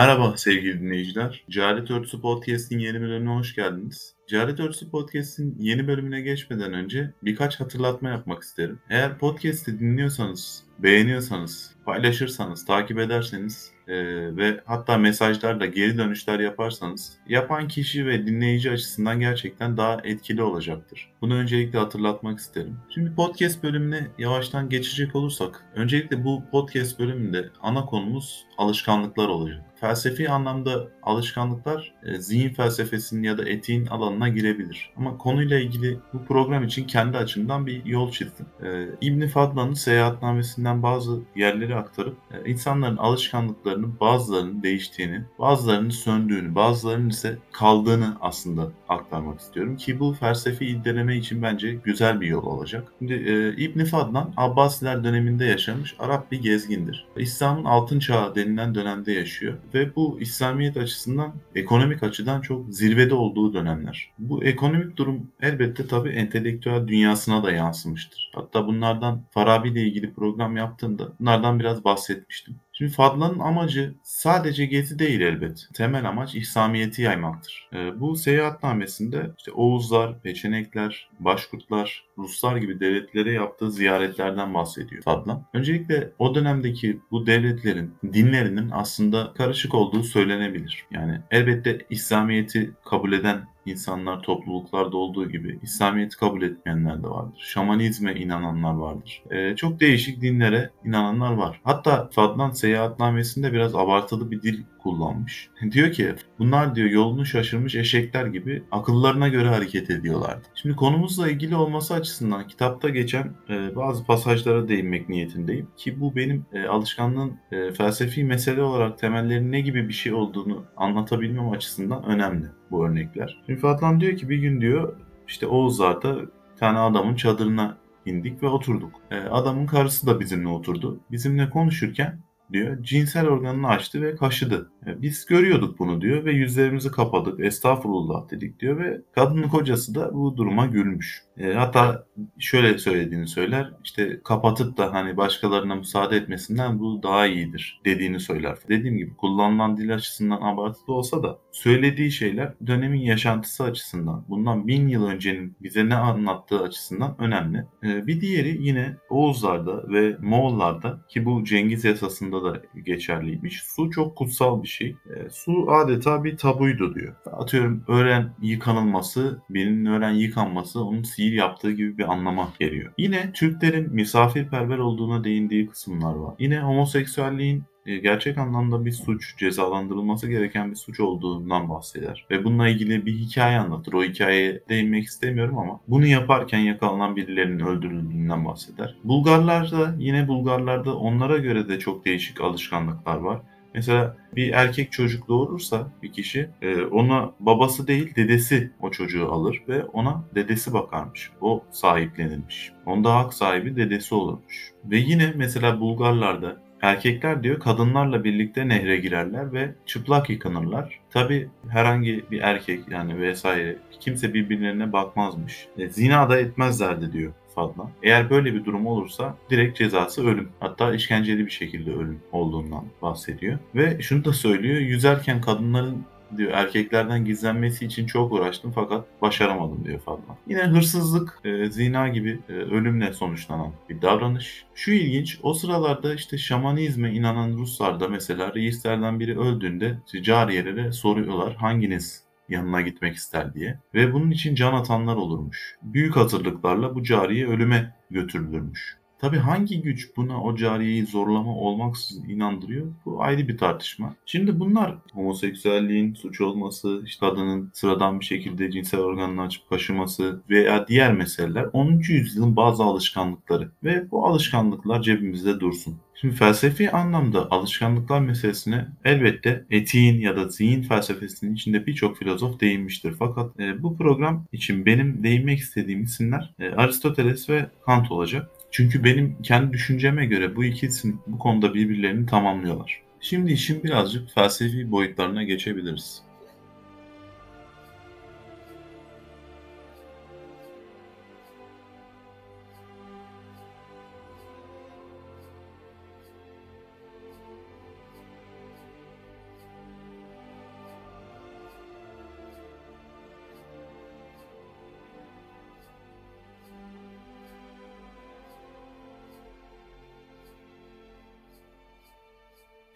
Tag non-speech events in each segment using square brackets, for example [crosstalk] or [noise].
Merhaba sevgili dinleyiciler. Cehalet Örtüsü Podcast'in yeni bölümüne hoş geldiniz. Cehalet Örtüsü Podcast'in yeni bölümüne geçmeden önce birkaç hatırlatma yapmak isterim. Eğer podcast'i dinliyorsanız, beğeniyorsanız, paylaşırsanız, takip ederseniz e, ve hatta mesajlarla geri dönüşler yaparsanız yapan kişi ve dinleyici açısından gerçekten daha etkili olacaktır. Bunu öncelikle hatırlatmak isterim. Şimdi podcast bölümüne yavaştan geçecek olursak, öncelikle bu podcast bölümünde ana konumuz alışkanlıklar olacak. Felsefi anlamda alışkanlıklar e, zihin felsefesinin ya da etiğin alanına girebilir. Ama konuyla ilgili bu program için kendi açımdan bir yol çizdim. E, İbn Fadlan'ın seyahatnamesinden bazı yerleri aktarıp e, insanların alışkanlıklarının bazılarının değiştiğini, bazılarının söndüğünü, bazılarının ise kaldığını aslında aktarmak istiyorum ki bu felsefi irdeleme için bence güzel bir yol olacak. Şimdi e, İbn Fadlan Abbasiler döneminde yaşamış Arap bir gezgindir. İslam'ın altın çağı denilen dönemde yaşıyor ve bu İslamiyet açısından ekonomik açıdan çok zirvede olduğu dönemler. Bu ekonomik durum elbette tabii entelektüel dünyasına da yansımıştır. Hatta bunlardan Farabi ile ilgili program yaptığımda bunlardan biraz bahsetmiştim. Şimdi Fadla'nın amacı sadece gezi değil elbet. Temel amaç İslamiyet'i yaymaktır. E, bu seyahatnamesinde işte Oğuzlar, Peçenekler, Başkurtlar, Ruslar gibi devletlere yaptığı ziyaretlerden bahsediyor Fadlan. Öncelikle o dönemdeki bu devletlerin dinlerinin aslında karışık olduğu söylenebilir. Yani elbette İslamiyet'i kabul eden insanlar topluluklarda olduğu gibi İslamiyet'i kabul etmeyenler de vardır. Şamanizme inananlar vardır. Ee, çok değişik dinlere inananlar var. Hatta Fadlan seyahatnamesinde biraz abartılı bir dil kullanmış. [laughs] diyor ki bunlar diyor yolunu şaşırmış eşekler gibi akıllarına göre hareket ediyorlardı. Şimdi konumuzla ilgili olması açısından kitapta geçen e, bazı pasajlara değinmek niyetindeyim. Ki bu benim e, alışkanlığın e, felsefi mesele olarak temellerinin ne gibi bir şey olduğunu anlatabilmem açısından önemli bu örnekler. Şimdi Fatlan diyor ki bir gün diyor işte Oğuzlar'da tane adamın çadırına indik ve oturduk. E, adamın karısı da bizimle oturdu. Bizimle konuşurken diyor. Cinsel organını açtı ve kaşıdı. E, biz görüyorduk bunu diyor ve yüzlerimizi kapadık. Estağfurullah dedik diyor ve kadının kocası da bu duruma gülmüş. E, hatta şöyle söylediğini söyler. İşte kapatıp da hani başkalarına müsaade etmesinden bu daha iyidir dediğini söyler. Dediğim gibi kullanılan dil açısından abartılı olsa da söylediği şeyler dönemin yaşantısı açısından bundan bin yıl öncenin bize ne anlattığı açısından önemli. E, bir diğeri yine Oğuzlarda ve Moğollarda ki bu Cengiz yasasında da geçerliymiş. Su çok kutsal bir şey. E, su adeta bir tabuydu diyor. Atıyorum öğren yıkanılması, birinin öğren yıkanması onun sihir yaptığı gibi bir anlama geliyor. Yine Türklerin misafirperver olduğuna değindiği kısımlar var. Yine homoseksüelliğin e, gerçek anlamda bir suç, cezalandırılması gereken bir suç olduğundan bahseder. Ve bununla ilgili bir hikaye anlatır. O hikayeye değinmek istemiyorum ama bunu yaparken yakalanan birilerinin öldürüldüğünden bahseder. Bulgarlarda yine Bulgarlarda onlara göre de çok değişik alışkanlıklar var. Mesela bir erkek çocuk doğurursa bir kişi e, ona babası değil dedesi o çocuğu alır ve ona dedesi bakarmış. O sahiplenilmiş. Onda hak sahibi dedesi olurmuş. Ve yine mesela Bulgarlarda Erkekler diyor kadınlarla birlikte nehre girerler ve çıplak yıkanırlar. Tabi herhangi bir erkek yani vesaire kimse birbirlerine bakmazmış. E, zina da etmezlerdi diyor fazla. Eğer böyle bir durum olursa direkt cezası ölüm. Hatta işkenceli bir şekilde ölüm olduğundan bahsediyor. Ve şunu da söylüyor. Yüzerken kadınların diyor erkeklerden gizlenmesi için çok uğraştım fakat başaramadım diyor Fatma. Yine hırsızlık, e, zina gibi e, ölümle sonuçlanan bir davranış. Şu ilginç o sıralarda işte şamanizme inanan Ruslarda mesela reislerden biri öldüğünde işte cariyelere soruyorlar hanginiz yanına gitmek ister diye. Ve bunun için can atanlar olurmuş. Büyük hazırlıklarla bu cariye ölüme götürülürmüş. Tabi hangi güç buna o cariyeyi zorlama olmaksızın inandırıyor? Bu ayrı bir tartışma. Şimdi bunlar homoseksüelliğin suç olması, işte kadının sıradan bir şekilde cinsel organını açıp kaşıması veya diğer meseleler 10. yüzyılın bazı alışkanlıkları ve bu alışkanlıklar cebimizde dursun. Şimdi felsefi anlamda alışkanlıklar meselesine elbette etiğin ya da zihin felsefesinin içinde birçok filozof değinmiştir. Fakat e, bu program için benim değinmek istediğim isimler e, Aristoteles ve Kant olacak. Çünkü benim kendi düşünceme göre bu iki isim bu konuda birbirlerini tamamlıyorlar. Şimdi işin birazcık felsefi boyutlarına geçebiliriz.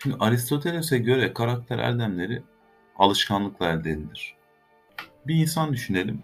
Şimdi Aristoteles'e göre karakter erdemleri alışkanlıkla elde edilir. Bir insan düşünelim.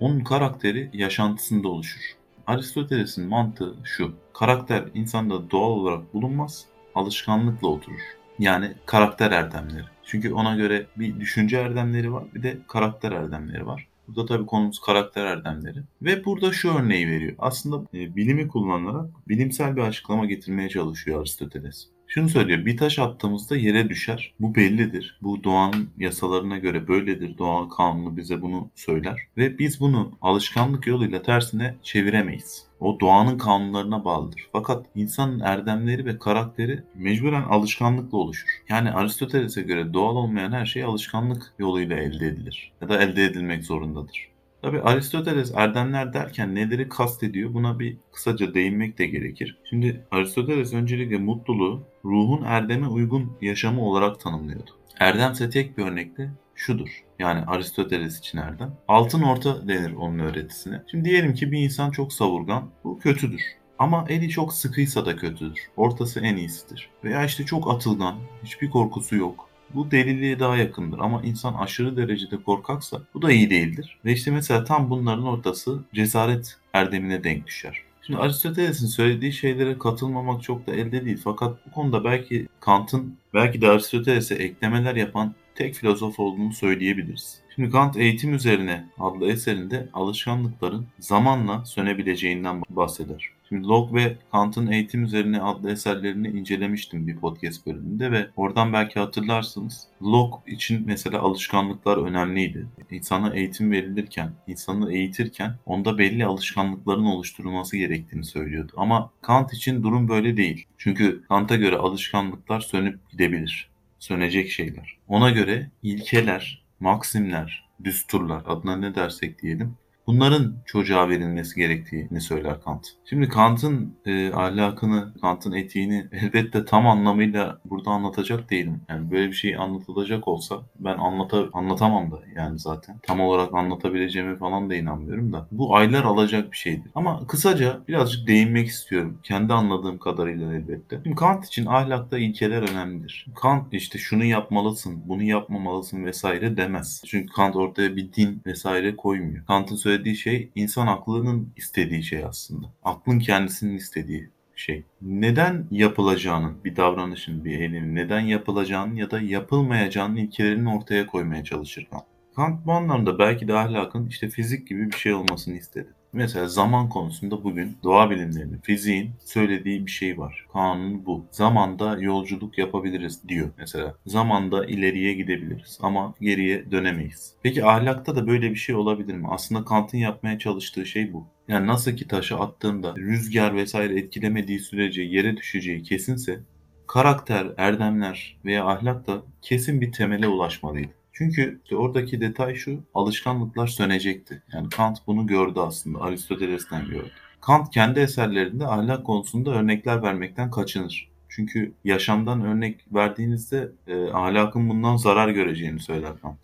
Onun karakteri yaşantısında oluşur. Aristoteles'in mantığı şu. Karakter insanda doğal olarak bulunmaz, alışkanlıkla oturur. Yani karakter erdemleri. Çünkü ona göre bir düşünce erdemleri var, bir de karakter erdemleri var. Burada tabii konumuz karakter erdemleri. Ve burada şu örneği veriyor. Aslında e, bilimi kullanarak bilimsel bir açıklama getirmeye çalışıyor Aristoteles. Şunu söylüyor. Bir taş attığımızda yere düşer. Bu bellidir. Bu doğanın yasalarına göre böyledir. Doğa kanunu bize bunu söyler. Ve biz bunu alışkanlık yoluyla tersine çeviremeyiz. O doğanın kanunlarına bağlıdır. Fakat insanın erdemleri ve karakteri mecburen alışkanlıkla oluşur. Yani Aristoteles'e göre doğal olmayan her şey alışkanlık yoluyla elde edilir. Ya da elde edilmek zorundadır. Tabi Aristoteles erdemler derken neleri kastediyor buna bir kısaca değinmek de gerekir. Şimdi Aristoteles öncelikle mutluluğu ruhun erdeme uygun yaşamı olarak tanımlıyordu. Erdemse tek bir örnekte şudur. Yani Aristoteles için erdem. Altın orta denir onun öğretisine. Şimdi diyelim ki bir insan çok savurgan. Bu kötüdür. Ama eli çok sıkıysa da kötüdür. Ortası en iyisidir. Veya işte çok atılgan, hiçbir korkusu yok. Bu deliliğe daha yakındır ama insan aşırı derecede korkaksa bu da iyi değildir. Ve işte mesela tam bunların ortası cesaret erdemine denk düşer. Şimdi Aristoteles'in söylediği şeylere katılmamak çok da elde değil. Fakat bu konuda belki Kant'ın belki de Aristoteles'e eklemeler yapan tek filozof olduğunu söyleyebiliriz. Şimdi Kant Eğitim Üzerine adlı eserinde alışkanlıkların zamanla sönebileceğinden bahseder. Şimdi Locke ve Kant'ın Eğitim Üzerine adlı eserlerini incelemiştim bir podcast bölümünde ve oradan belki hatırlarsınız. Locke için mesela alışkanlıklar önemliydi. İnsana eğitim verilirken, insanı eğitirken onda belli alışkanlıkların oluşturulması gerektiğini söylüyordu. Ama Kant için durum böyle değil. Çünkü Kant'a göre alışkanlıklar sönüp gidebilir. Sönecek şeyler. Ona göre ilkeler, maksimler, düsturlar adına ne dersek diyelim bunların çocuğa verilmesi gerektiğini söyler Kant. Şimdi Kant'ın e, ahlakını, Kant'ın etiğini elbette tam anlamıyla burada anlatacak değilim. Yani böyle bir şey anlatılacak olsa ben anlata, anlatamam da yani zaten. Tam olarak anlatabileceğime falan da inanmıyorum da. Bu aylar alacak bir şeydir. Ama kısaca birazcık değinmek istiyorum. Kendi anladığım kadarıyla elbette. Şimdi Kant için ahlakta ilkeler önemlidir. Kant işte şunu yapmalısın, bunu yapmamalısın vesaire demez. Çünkü Kant ortaya bir din vesaire koymuyor. Kant'ın söylediği söylediği şey insan aklının istediği şey aslında. Aklın kendisinin istediği şey. Neden yapılacağının, bir davranışın, bir eylemin neden yapılacağının ya da yapılmayacağının ilkelerini ortaya koymaya çalışır Kant. Kant bu anlamda belki de ahlakın işte fizik gibi bir şey olmasını istedi. Mesela zaman konusunda bugün doğa bilimlerinin, fiziğin söylediği bir şey var. Kanun bu. Zamanda yolculuk yapabiliriz diyor mesela. Zamanda ileriye gidebiliriz ama geriye dönemeyiz. Peki ahlakta da böyle bir şey olabilir mi? Aslında Kant'ın yapmaya çalıştığı şey bu. Yani nasıl ki taşı attığında rüzgar vesaire etkilemediği sürece yere düşeceği kesinse karakter, erdemler veya ahlak da kesin bir temele ulaşmalıydı. Çünkü oradaki detay şu, alışkanlıklar sönecekti. Yani Kant bunu gördü aslında, Aristoteles'ten gördü. Kant kendi eserlerinde ahlak konusunda örnekler vermekten kaçınır. Çünkü yaşamdan örnek verdiğinizde e, ahlakın bundan zarar göreceğini söyler Kant.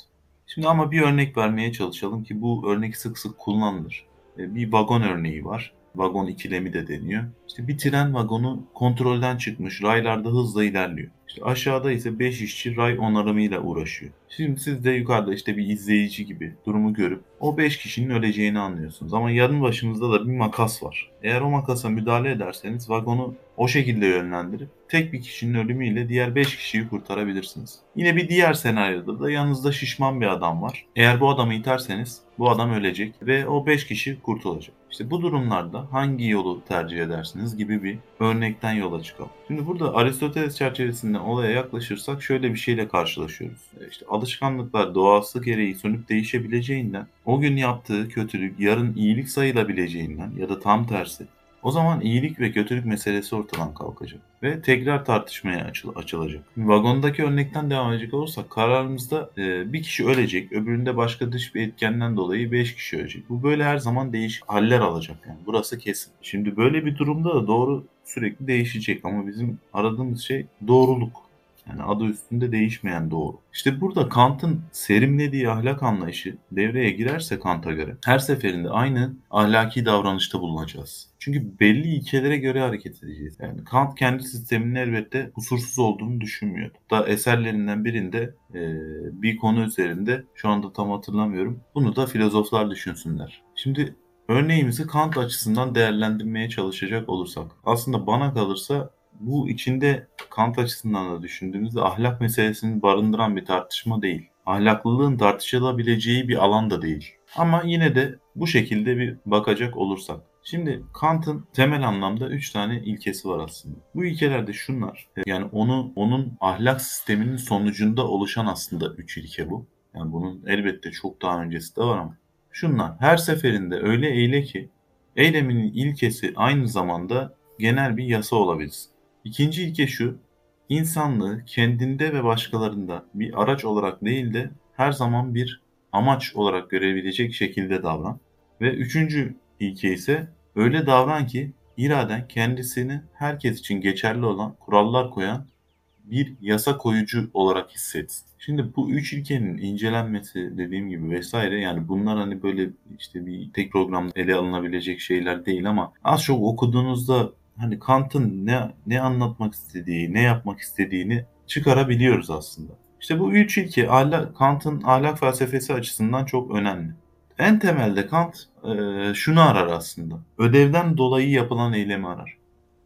Şimdi ama bir örnek vermeye çalışalım ki bu örnek sık sık kullanılır. E, bir vagon örneği var. Vagon ikilemi de deniyor. İşte bir tren vagonu kontrolden çıkmış, raylarda hızla ilerliyor. İşte aşağıda ise 5 işçi ray onarımıyla uğraşıyor. Şimdi siz de yukarıda işte bir izleyici gibi durumu görüp o 5 kişinin öleceğini anlıyorsunuz. Ama yanın başınızda da bir makas var. Eğer o makasa müdahale ederseniz vagonu o şekilde yönlendirip tek bir kişinin ölümüyle diğer 5 kişiyi kurtarabilirsiniz. Yine bir diğer senaryoda da yanınızda şişman bir adam var. Eğer bu adamı iterseniz bu adam ölecek ve o 5 kişi kurtulacak. İşte bu durumlarda hangi yolu tercih edersiniz gibi bir örnekten yola çıkalım. Şimdi burada Aristoteles çerçevesinde olaya yaklaşırsak şöyle bir şeyle karşılaşıyoruz. E, işte alışkanlıklar doğası gereği sönüp değişebileceğinden o gün yaptığı kötülük yarın iyilik sayılabileceğinden ya da tam tersi o zaman iyilik ve kötülük meselesi ortadan kalkacak ve tekrar tartışmaya açıl açılacak. Vagondaki örnekten devam edecek olursak kararımızda e, bir kişi ölecek, öbüründe başka dış bir etkenden dolayı 5 kişi ölecek. Bu böyle her zaman değişik haller alacak yani. Burası kesin. Şimdi böyle bir durumda da doğru sürekli değişecek ama bizim aradığımız şey doğruluk. Yani adı üstünde değişmeyen doğru. İşte burada Kant'ın serimlediği ahlak anlayışı devreye girerse Kant'a göre her seferinde aynı ahlaki davranışta bulunacağız. Çünkü belli ilkelere göre hareket edeceğiz. Yani Kant kendi sisteminin elbette kusursuz olduğunu düşünmüyor. Da eserlerinden birinde e, bir konu üzerinde şu anda tam hatırlamıyorum. Bunu da filozoflar düşünsünler. Şimdi örneğimizi Kant açısından değerlendirmeye çalışacak olursak aslında bana kalırsa bu içinde Kant açısından da düşündüğümüzde ahlak meselesini barındıran bir tartışma değil. Ahlaklılığın tartışılabileceği bir alan da değil. Ama yine de bu şekilde bir bakacak olursak. Şimdi Kant'ın temel anlamda üç tane ilkesi var aslında. Bu ilkeler de şunlar. Yani onu onun ahlak sisteminin sonucunda oluşan aslında üç ilke bu. Yani bunun elbette çok daha öncesi de var ama. Şunlar. Her seferinde öyle eyle ki eyleminin ilkesi aynı zamanda genel bir yasa olabilsin. İkinci ilke şu, insanlığı kendinde ve başkalarında bir araç olarak değil de her zaman bir amaç olarak görebilecek şekilde davran. Ve üçüncü ilke ise öyle davran ki iraden kendisini herkes için geçerli olan kurallar koyan bir yasa koyucu olarak hissetsin. Şimdi bu üç ilkenin incelenmesi dediğim gibi vesaire yani bunlar hani böyle işte bir tek programda ele alınabilecek şeyler değil ama az çok okuduğunuzda hani Kant'ın ne ne anlatmak istediği, ne yapmak istediğini çıkarabiliyoruz aslında. İşte bu üç ilke ahlak, Kant'ın ahlak felsefesi açısından çok önemli. En temelde Kant e, şunu arar aslında. Ödevden dolayı yapılan eylemi arar.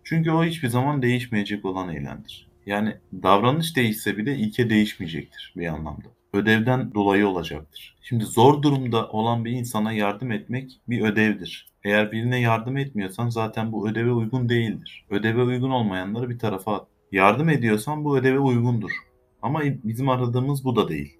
Çünkü o hiçbir zaman değişmeyecek olan eylemdir. Yani davranış değişse bile ilke değişmeyecektir bir anlamda. Ödevden dolayı olacaktır. Şimdi zor durumda olan bir insana yardım etmek bir ödevdir. Eğer birine yardım etmiyorsan zaten bu ödeve uygun değildir. Ödeve uygun olmayanları bir tarafa at. Yardım ediyorsan bu ödeve uygundur. Ama bizim aradığımız bu da değil.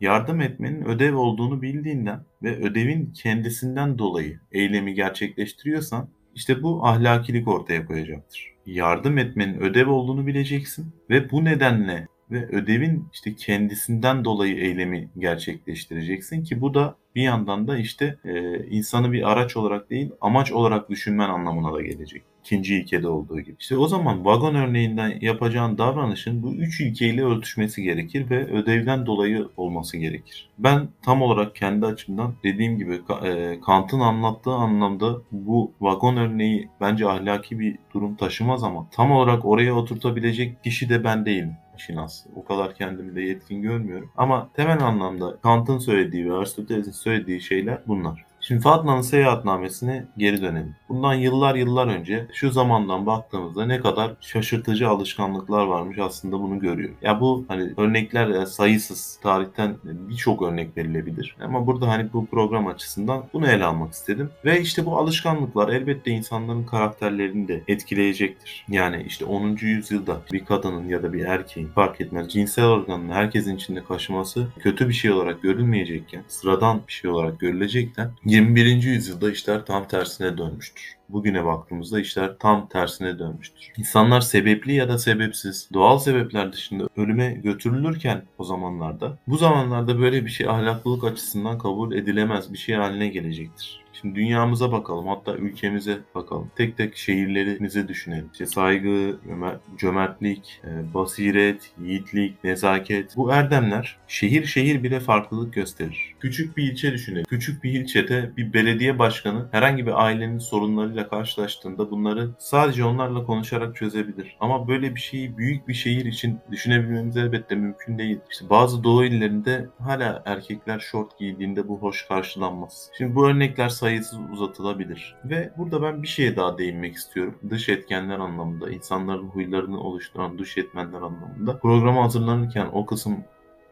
Yardım etmenin ödev olduğunu bildiğinden ve ödevin kendisinden dolayı eylemi gerçekleştiriyorsan işte bu ahlakilik ortaya koyacaktır. Yardım etmenin ödev olduğunu bileceksin ve bu nedenle ve ödevin işte kendisinden dolayı eylemi gerçekleştireceksin ki bu da bir yandan da işte e, insanı bir araç olarak değil amaç olarak düşünmen anlamına da gelecek. İkinci ilkede olduğu gibi. İşte o zaman vagon örneğinden yapacağın davranışın bu üç ilkeyle örtüşmesi gerekir ve ödevden dolayı olması gerekir. Ben tam olarak kendi açımdan dediğim gibi e, Kant'ın anlattığı anlamda bu vagon örneği bence ahlaki bir durum taşımaz ama tam olarak oraya oturtabilecek kişi de ben değilim işin aslı. O kadar kendimi de yetkin görmüyorum. Ama temel anlamda Kant'ın söylediği ve Aristoteles'in söylediği şeyler bunlar. Şimdi Fatma'nın seyahatnamesine geri dönelim. Bundan yıllar yıllar önce şu zamandan baktığımızda ne kadar şaşırtıcı alışkanlıklar varmış aslında bunu görüyor. Ya bu hani örnekler sayısız tarihten birçok örnek verilebilir. Ama burada hani bu program açısından bunu ele almak istedim. Ve işte bu alışkanlıklar elbette insanların karakterlerini de etkileyecektir. Yani işte 10. yüzyılda bir kadının ya da bir erkeğin fark etmez cinsel organını herkesin içinde kaşıması kötü bir şey olarak görülmeyecekken, sıradan bir şey olarak görülecekken 21. yüzyılda işler tam tersine dönmüştür. Bugüne baktığımızda işler tam tersine dönmüştür. İnsanlar sebepli ya da sebepsiz doğal sebepler dışında ölüme götürülürken o zamanlarda bu zamanlarda böyle bir şey ahlaklılık açısından kabul edilemez bir şey haline gelecektir. Şimdi dünyamıza bakalım hatta ülkemize bakalım. Tek tek şehirlerimizi düşünelim. İşte saygı, cömertlik, e, basiret, yiğitlik, nezaket. Bu erdemler şehir şehir bile farklılık gösterir. Küçük bir ilçe düşünelim. Küçük bir ilçede bir belediye başkanı herhangi bir ailenin sorunlarıyla karşılaştığında bunları sadece onlarla konuşarak çözebilir. Ama böyle bir şeyi büyük bir şehir için düşünebilmemiz elbette mümkün değil. İşte bazı doğu illerinde hala erkekler şort giydiğinde bu hoş karşılanmaz. Şimdi bu örnekler sayısız uzatılabilir. Ve burada ben bir şeye daha değinmek istiyorum. Dış etkenler anlamında, insanların huylarını oluşturan dış etmenler anlamında. Programa hazırlanırken o kısım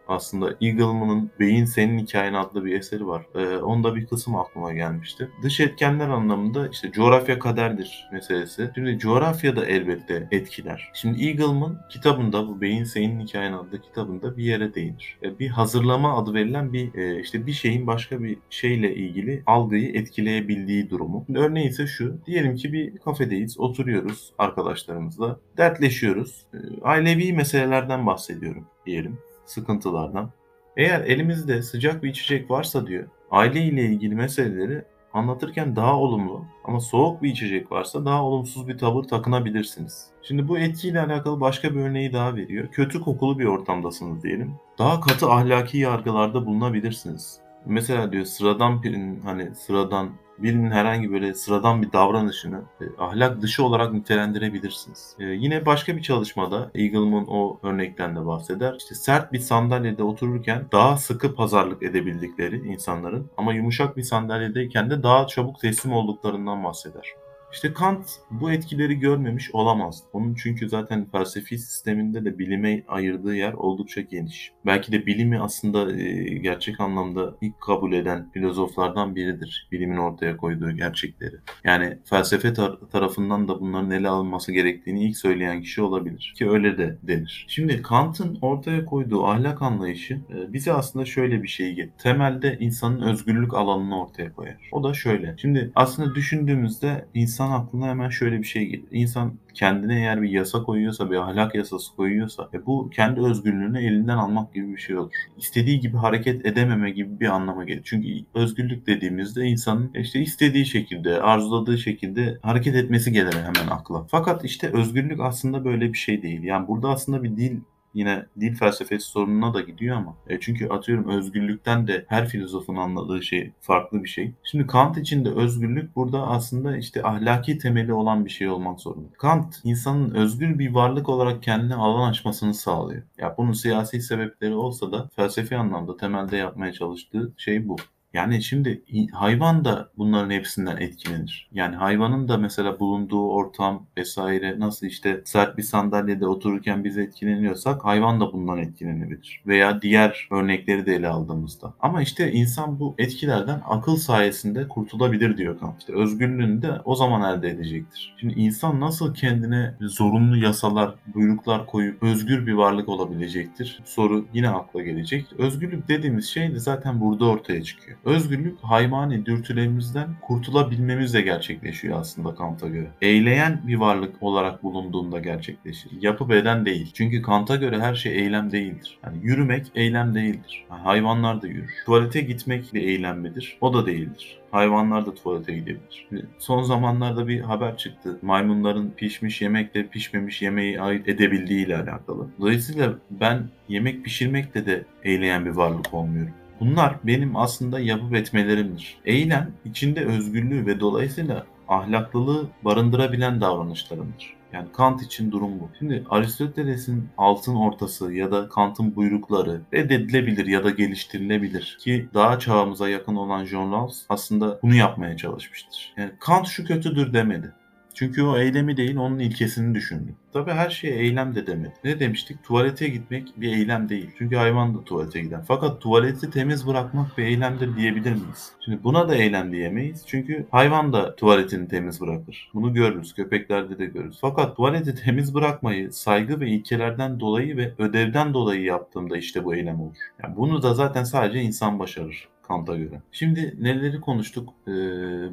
aslında Eagleman'ın Beyin Senin Hikayen adlı bir eseri var. Ee, onda bir kısım aklıma gelmişti. Dış etkenler anlamında işte coğrafya kaderdir meselesi. Şimdi coğrafya da elbette etkiler. Şimdi Eagleman kitabında bu Beyin Senin Hikayen adlı kitabında bir yere değinir. E, bir hazırlama adı verilen bir e, işte bir şeyin başka bir şeyle ilgili algıyı etkileyebildiği durumu. Şimdi örneği ise şu. Diyelim ki bir kafedeyiz, oturuyoruz arkadaşlarımızla, dertleşiyoruz. E, ailevi meselelerden bahsediyorum diyelim sıkıntılardan. Eğer elimizde sıcak bir içecek varsa diyor, aile ile ilgili meseleleri anlatırken daha olumlu ama soğuk bir içecek varsa daha olumsuz bir tavır takınabilirsiniz. Şimdi bu etkiyle alakalı başka bir örneği daha veriyor. Kötü kokulu bir ortamdasınız diyelim. Daha katı ahlaki yargılarda bulunabilirsiniz. Mesela diyor sıradan birinin hani sıradan birinin herhangi böyle sıradan bir davranışını e, ahlak dışı olarak nitelendirebilirsiniz. E, yine başka bir çalışmada Eagleman o örnekten de bahseder. İşte sert bir sandalyede otururken daha sıkı pazarlık edebildikleri insanların ama yumuşak bir sandalyedeyken de daha çabuk teslim olduklarından bahseder. İşte Kant bu etkileri görmemiş olamaz. Onun çünkü zaten felsefi sisteminde de bilime ayırdığı yer oldukça geniş. Belki de bilimi aslında e, gerçek anlamda ilk kabul eden filozoflardan biridir. Bilimin ortaya koyduğu gerçekleri. Yani felsefe tar- tarafından da bunların ele alınması gerektiğini ilk söyleyen kişi olabilir. Ki öyle de denir. Şimdi Kant'ın ortaya koyduğu ahlak anlayışı e, bize aslında şöyle bir şey getirir. Temelde insanın özgürlük alanını ortaya koyar. O da şöyle. Şimdi aslında düşündüğümüzde insan insan aklına hemen şöyle bir şey gelir. İnsan kendine eğer bir yasa koyuyorsa, bir ahlak yasası koyuyorsa e bu kendi özgürlüğünü elinden almak gibi bir şey olur. İstediği gibi hareket edememe gibi bir anlama gelir. Çünkü özgürlük dediğimizde insanın işte istediği şekilde, arzuladığı şekilde hareket etmesi gelir hemen akla. Fakat işte özgürlük aslında böyle bir şey değil. Yani burada aslında bir dil yine dil felsefesi sorununa da gidiyor ama e, çünkü atıyorum özgürlükten de her filozofun anladığı şey farklı bir şey. Şimdi Kant için de özgürlük burada aslında işte ahlaki temeli olan bir şey olmak zorunda. Kant insanın özgür bir varlık olarak kendine alan açmasını sağlıyor. Ya bunun siyasi sebepleri olsa da felsefi anlamda temelde yapmaya çalıştığı şey bu. Yani şimdi hayvan da bunların hepsinden etkilenir. Yani hayvanın da mesela bulunduğu ortam vesaire nasıl işte sert bir sandalyede otururken biz etkileniyorsak hayvan da bundan etkilenebilir. Veya diğer örnekleri de ele aldığımızda. Ama işte insan bu etkilerden akıl sayesinde kurtulabilir diyor Kant. İşte özgürlüğünü de o zaman elde edecektir. Şimdi insan nasıl kendine zorunlu yasalar, buyruklar koyup özgür bir varlık olabilecektir? Soru yine akla gelecek. Özgürlük dediğimiz şey de zaten burada ortaya çıkıyor. Özgürlük hayvani dürtülerimizden kurtulabilmemizle gerçekleşiyor aslında Kant'a göre. Eyleyen bir varlık olarak bulunduğunda gerçekleşir. Yapı beden değil. Çünkü Kant'a göre her şey eylem değildir. Yani yürümek eylem değildir. Yani hayvanlar da yürür. Tuvalete gitmek bir eylem midir? O da değildir hayvanlar da tuvalete gidebilir. Son zamanlarda bir haber çıktı. Maymunların pişmiş yemekle pişmemiş yemeği ayırt edebildiği ile alakalı. Dolayısıyla ben yemek pişirmekle de eyleyen bir varlık olmuyorum. Bunlar benim aslında yapıp etmelerimdir. Eylem içinde özgürlüğü ve dolayısıyla ahlaklılığı barındırabilen davranışlarımdır. Yani Kant için durum bu. Şimdi Aristoteles'in altın ortası ya da Kant'ın buyrukları reddedilebilir ya da geliştirilebilir ki daha çağımıza yakın olan John Rawls aslında bunu yapmaya çalışmıştır. Yani Kant şu kötüdür demedi. Çünkü o eylemi değil onun ilkesini düşündü. Tabi her şey eylem de demedi. Ne demiştik? Tuvalete gitmek bir eylem değil. Çünkü hayvan da tuvalete gider. Fakat tuvaleti temiz bırakmak bir eylemdir diyebilir miyiz? Şimdi buna da eylem diyemeyiz. Çünkü hayvan da tuvaletini temiz bırakır. Bunu görürüz. Köpeklerde de görürüz. Fakat tuvaleti temiz bırakmayı saygı ve ilkelerden dolayı ve ödevden dolayı yaptığımda işte bu eylem olur. Yani bunu da zaten sadece insan başarır. Kant'a göre. Şimdi neleri konuştuk? Ee,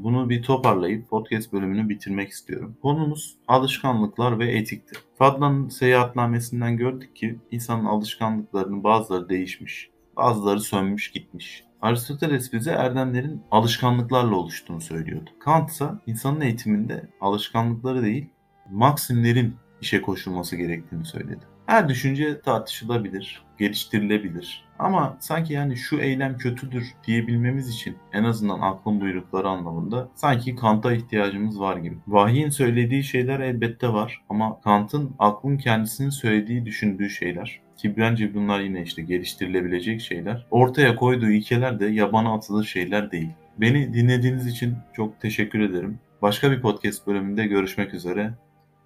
bunu bir toparlayıp podcast bölümünü bitirmek istiyorum. Konumuz alışkanlıklar ve etikti. Fadla'nın seyahatnamesinden gördük ki insanın alışkanlıklarının bazıları değişmiş, bazıları sönmüş gitmiş. Aristoteles bize erdemlerin alışkanlıklarla oluştuğunu söylüyordu. Kant ise insanın eğitiminde alışkanlıkları değil, maksimlerin işe koşulması gerektiğini söyledi. Her düşünce tartışılabilir, geliştirilebilir. Ama sanki yani şu eylem kötüdür diyebilmemiz için en azından aklın buyrukları anlamında sanki Kant'a ihtiyacımız var gibi. Vahyin söylediği şeyler elbette var ama Kant'ın aklın kendisinin söylediği, düşündüğü şeyler ki bence bunlar yine işte geliştirilebilecek şeyler. Ortaya koyduğu ilkeler de yabana atılır şeyler değil. Beni dinlediğiniz için çok teşekkür ederim. Başka bir podcast bölümünde görüşmek üzere.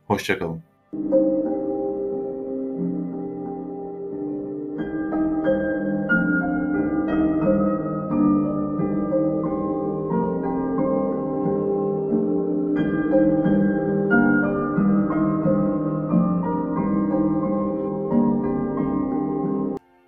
Hoşçakalın.